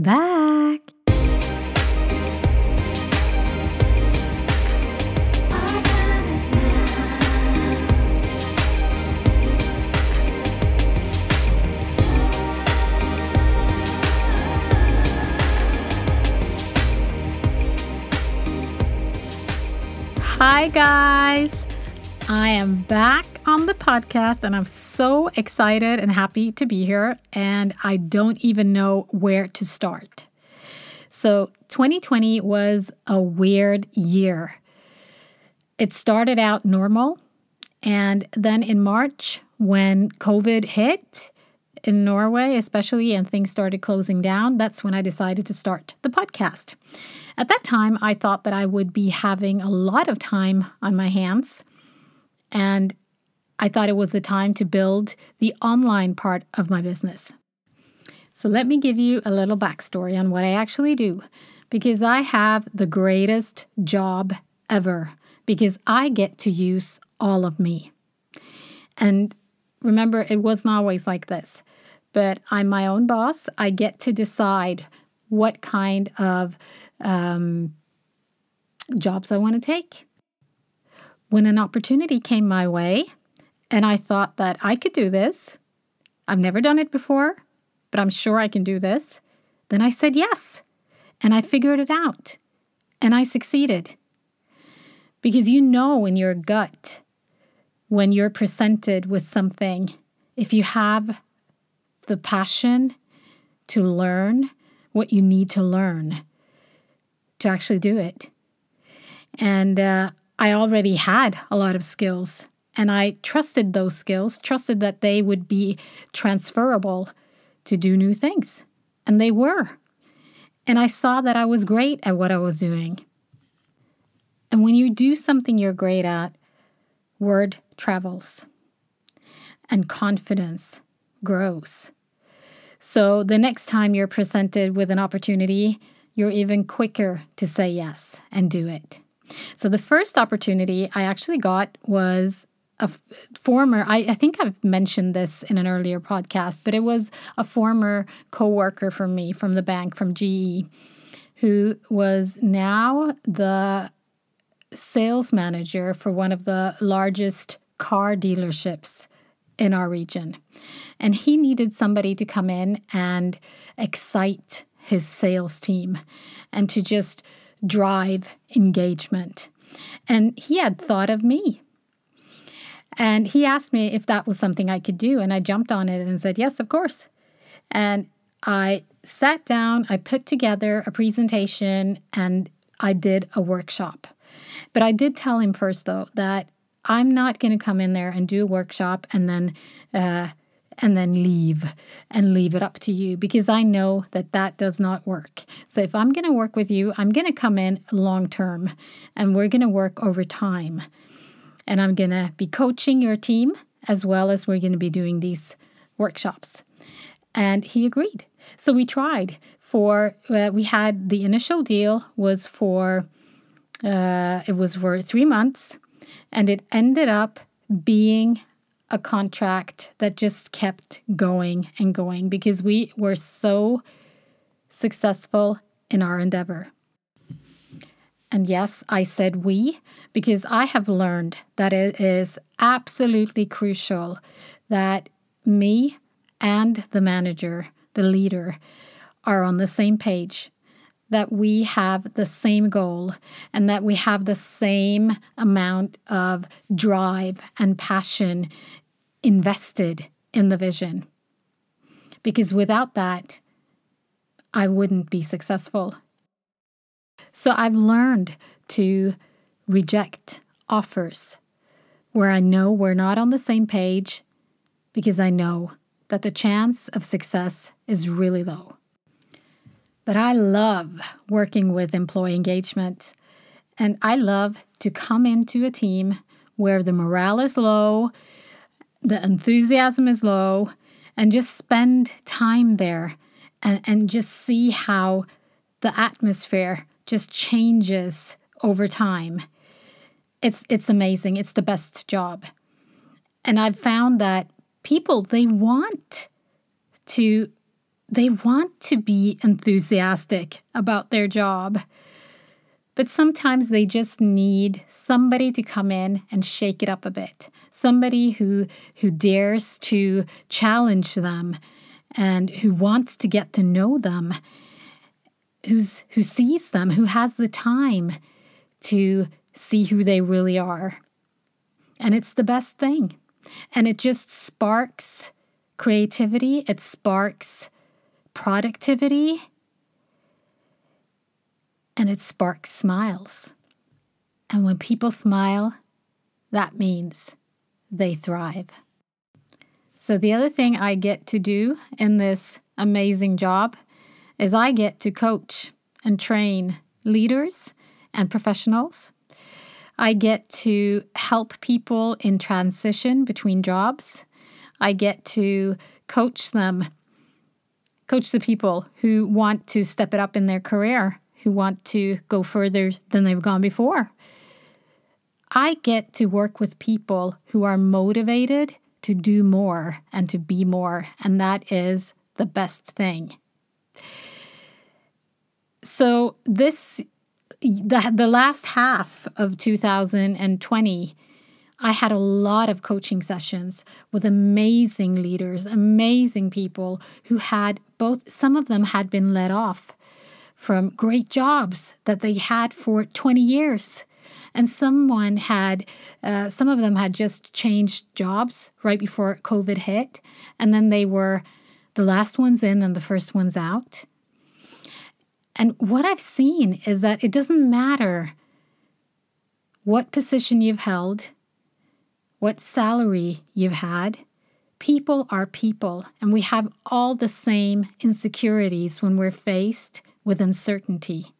I'm back. Hi, guys. I am back on the podcast and I'm so excited and happy to be here. And I don't even know where to start. So, 2020 was a weird year. It started out normal. And then in March, when COVID hit in Norway, especially, and things started closing down, that's when I decided to start the podcast. At that time, I thought that I would be having a lot of time on my hands. And I thought it was the time to build the online part of my business. So, let me give you a little backstory on what I actually do because I have the greatest job ever because I get to use all of me. And remember, it wasn't always like this, but I'm my own boss. I get to decide what kind of um, jobs I want to take. When an opportunity came my way, and I thought that I could do this, I've never done it before, but I'm sure I can do this, then I said yes. And I figured it out. And I succeeded. Because you know in your gut, when you're presented with something, if you have the passion to learn what you need to learn, to actually do it. And uh, I already had a lot of skills, and I trusted those skills, trusted that they would be transferable to do new things. And they were. And I saw that I was great at what I was doing. And when you do something you're great at, word travels and confidence grows. So the next time you're presented with an opportunity, you're even quicker to say yes and do it. So the first opportunity I actually got was a former I, I, think I've mentioned this in an earlier podcast, but it was a former coworker for me from the bank from GE who was now the sales manager for one of the largest car dealerships in our region. And he needed somebody to come in and excite his sales team and to just drive engagement. And he had thought of me. And he asked me if that was something I could do. And I jumped on it and said, Yes, of course. And I sat down, I put together a presentation, and I did a workshop. But I did tell him first, though, that I'm not going to come in there and do a workshop and then uh, and then leave and leave it up to you because I know that that does not work. So if I'm going to work with you, I'm going to come in long term and we're going to work over time. And I'm going to be coaching your team as well as we're going to be doing these workshops. And he agreed. So we tried for, uh, we had the initial deal was for, uh, it was for three months and it ended up being a contract that just kept going and going because we were so successful in our endeavor. And yes, I said we because I have learned that it is absolutely crucial that me and the manager, the leader, are on the same page, that we have the same goal, and that we have the same amount of drive and passion invested in the vision. Because without that, I wouldn't be successful. So I've learned to reject offers where I know we're not on the same page because I know that the chance of success is really low. But I love working with employee engagement, and I love to come into a team where the morale is low the enthusiasm is low, and just spend time there and, and just see how the atmosphere just changes over time. It's it's amazing. It's the best job. And I've found that people they want to they want to be enthusiastic about their job. But sometimes they just need somebody to come in and shake it up a bit. Somebody who who dares to challenge them and who wants to get to know them, who's who sees them, who has the time to see who they really are. And it's the best thing. And it just sparks creativity, it sparks productivity, and it sparks smiles. And when people smile, that means they thrive. So, the other thing I get to do in this amazing job is I get to coach and train leaders and professionals. I get to help people in transition between jobs. I get to coach them, coach the people who want to step it up in their career, who want to go further than they've gone before. I get to work with people who are motivated to do more and to be more, and that is the best thing. So, this the, the last half of 2020 I had a lot of coaching sessions with amazing leaders, amazing people who had both, some of them had been let off from great jobs that they had for 20 years. And someone had, uh, some of them had just changed jobs right before COVID hit. And then they were the last ones in and the first ones out. And what I've seen is that it doesn't matter what position you've held, what salary you've had. People are people, and we have all the same insecurities when we're faced with uncertainty.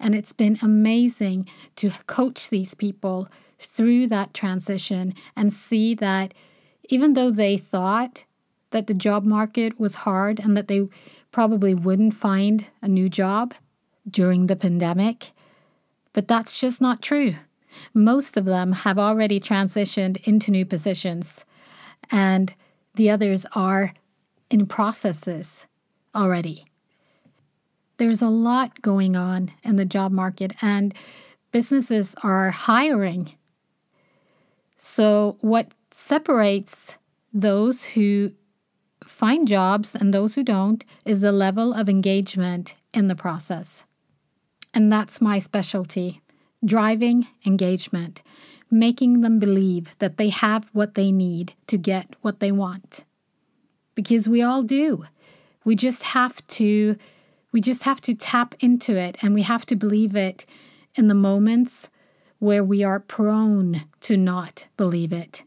And it's been amazing to coach these people through that transition and see that even though they thought that the job market was hard and that they probably wouldn't find a new job during the pandemic, but that's just not true. Most of them have already transitioned into new positions, and the others are in processes already. There's a lot going on in the job market, and businesses are hiring. So, what separates those who find jobs and those who don't is the level of engagement in the process. And that's my specialty driving engagement, making them believe that they have what they need to get what they want. Because we all do. We just have to we just have to tap into it and we have to believe it in the moments where we are prone to not believe it.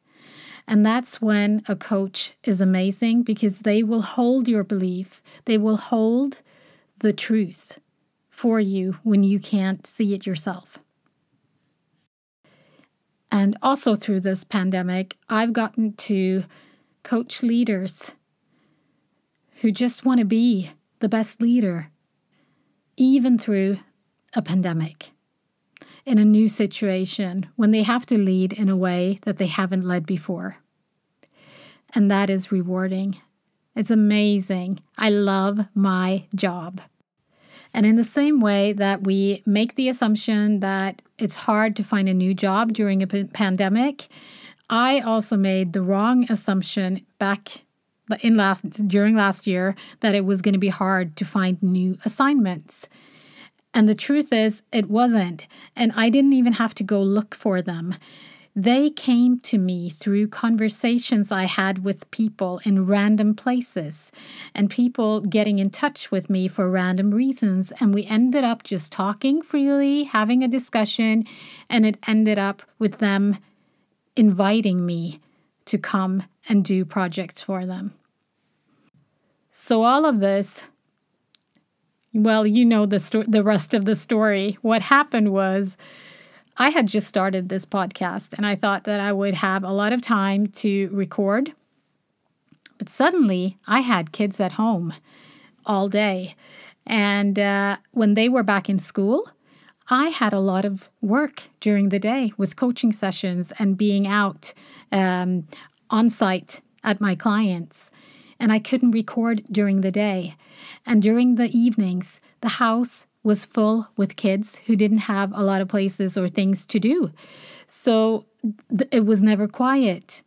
And that's when a coach is amazing because they will hold your belief, they will hold the truth for you when you can't see it yourself. And also through this pandemic, I've gotten to coach leaders who just want to be the best leader, even through a pandemic, in a new situation when they have to lead in a way that they haven't led before. And that is rewarding. It's amazing. I love my job. And in the same way that we make the assumption that it's hard to find a new job during a p- pandemic, I also made the wrong assumption back in last during last year that it was going to be hard to find new assignments. And the truth is it wasn't, and I didn't even have to go look for them. They came to me through conversations I had with people in random places and people getting in touch with me for random reasons. And we ended up just talking freely, having a discussion, and it ended up with them inviting me to come and do projects for them. So, all of this well, you know the sto- the rest of the story. What happened was I had just started this podcast and I thought that I would have a lot of time to record. But suddenly I had kids at home all day. And uh, when they were back in school, I had a lot of work during the day with coaching sessions and being out um, on site at my clients. and I couldn't record during the day. And during the evenings, the house was full with kids who didn't have a lot of places or things to do. So th- it was never quiet.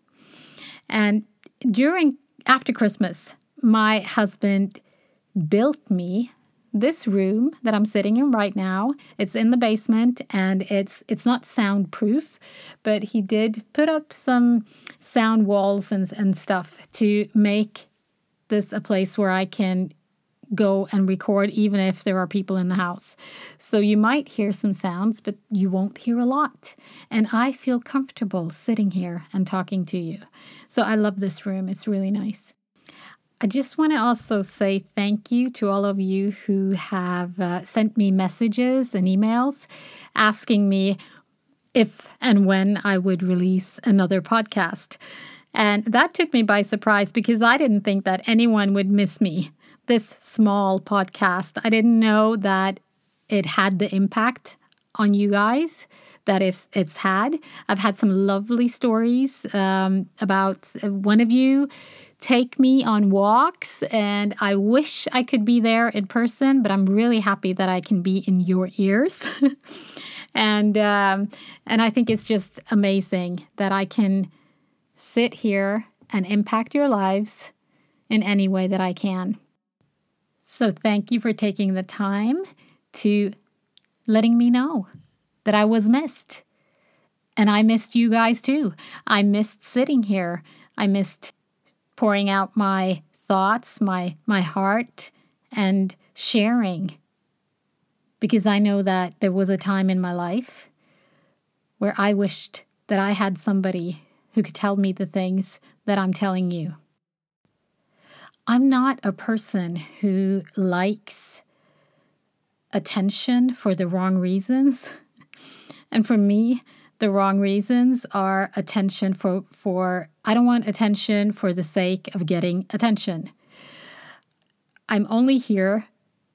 And during after Christmas, my husband built me this room that I'm sitting in right now. It's in the basement and it's it's not soundproof, but he did put up some sound walls and, and stuff to make this a place where I can go and record even if there are people in the house. So you might hear some sounds, but you won't hear a lot. And I feel comfortable sitting here and talking to you. So I love this room. It's really nice. I just want to also say thank you to all of you who have uh, sent me messages and emails asking me if and when I would release another podcast. And that took me by surprise because I didn't think that anyone would miss me. This small podcast, I didn't know that it had the impact on you guys that it's it's had. I've had some lovely stories um, about one of you take me on walks, and I wish I could be there in person, but I'm really happy that I can be in your ears. and um, and I think it's just amazing that I can sit here and impact your lives in any way that I can. So thank you for taking the time to letting me know that I was missed. And I missed you guys too. I missed sitting here. I missed pouring out my thoughts, my my heart and sharing because I know that there was a time in my life where I wished that I had somebody who could tell me the things that I'm telling you. I'm not a person who likes attention for the wrong reasons. And for me, the wrong reasons are attention for for I don't want attention for the sake of getting attention. I'm only here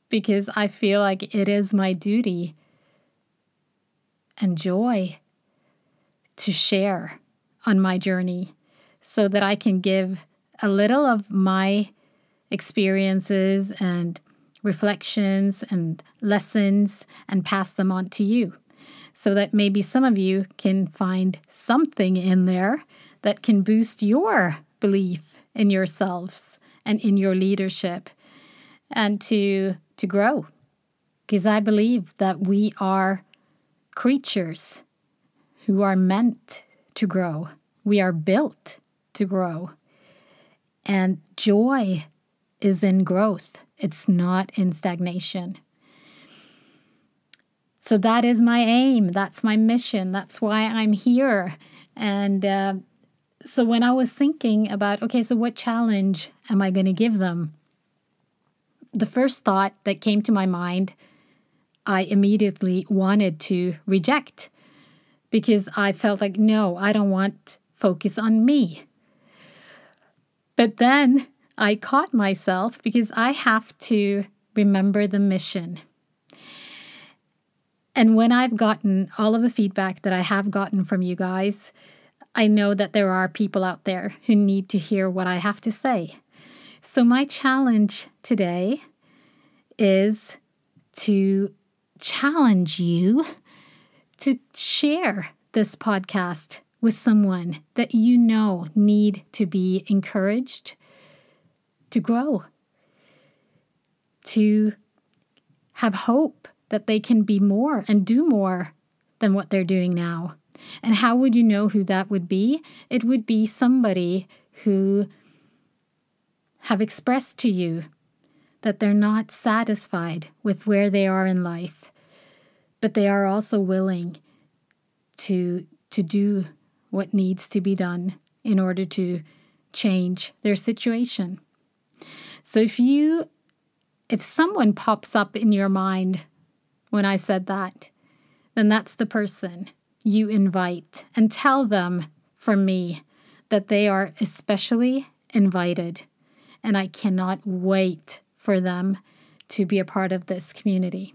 because I feel like it is my duty and joy to share on my journey so that I can give a little of my experiences and reflections and lessons and pass them on to you so that maybe some of you can find something in there that can boost your belief in yourselves and in your leadership and to to grow. Because i believe that we are creatures who are meant to grow. We are built to grow. And joy is in growth it's not in stagnation so that is my aim. That's my mission. That's why I'm here. And uh, so when I was thinking about, okay, so what challenge am I going to give them? The first thought that came to my mind, I immediately wanted to reject because I felt like, no, I don't want focus on me. But then I caught myself because I have to remember the mission. And when I've gotten all of the feedback that I have gotten from you guys, I know that there are people out there who need to hear what I have to say. So, my challenge today is to challenge you to share this podcast with someone that you know need to be encouraged to grow, to have hope that they can be more and do more than what they're doing now. And how would you know who that would be? It would be somebody who have expressed to you that they're not satisfied with where they are in life, but they are also willing to to do what needs to be done in order to change their situation. So if you if someone pops up in your mind when I said that, then that's the person you invite and tell them from me that they are especially invited. And I cannot wait for them to be a part of this community.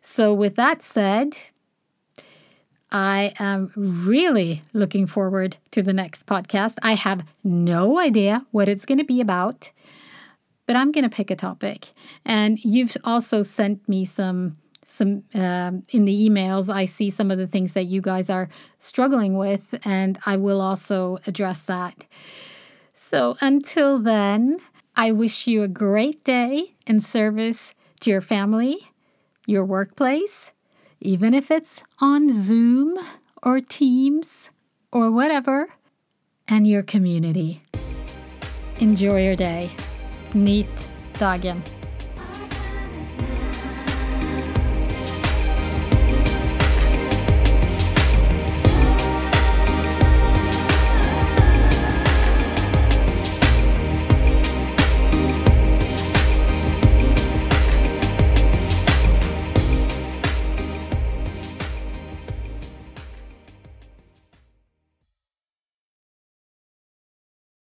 So, with that said, I am really looking forward to the next podcast. I have no idea what it's going to be about, but I'm going to pick a topic. And you've also sent me some some um, in the emails i see some of the things that you guys are struggling with and i will also address that so until then i wish you a great day in service to your family your workplace even if it's on zoom or teams or whatever and your community. Enjoy your day. Neat dagen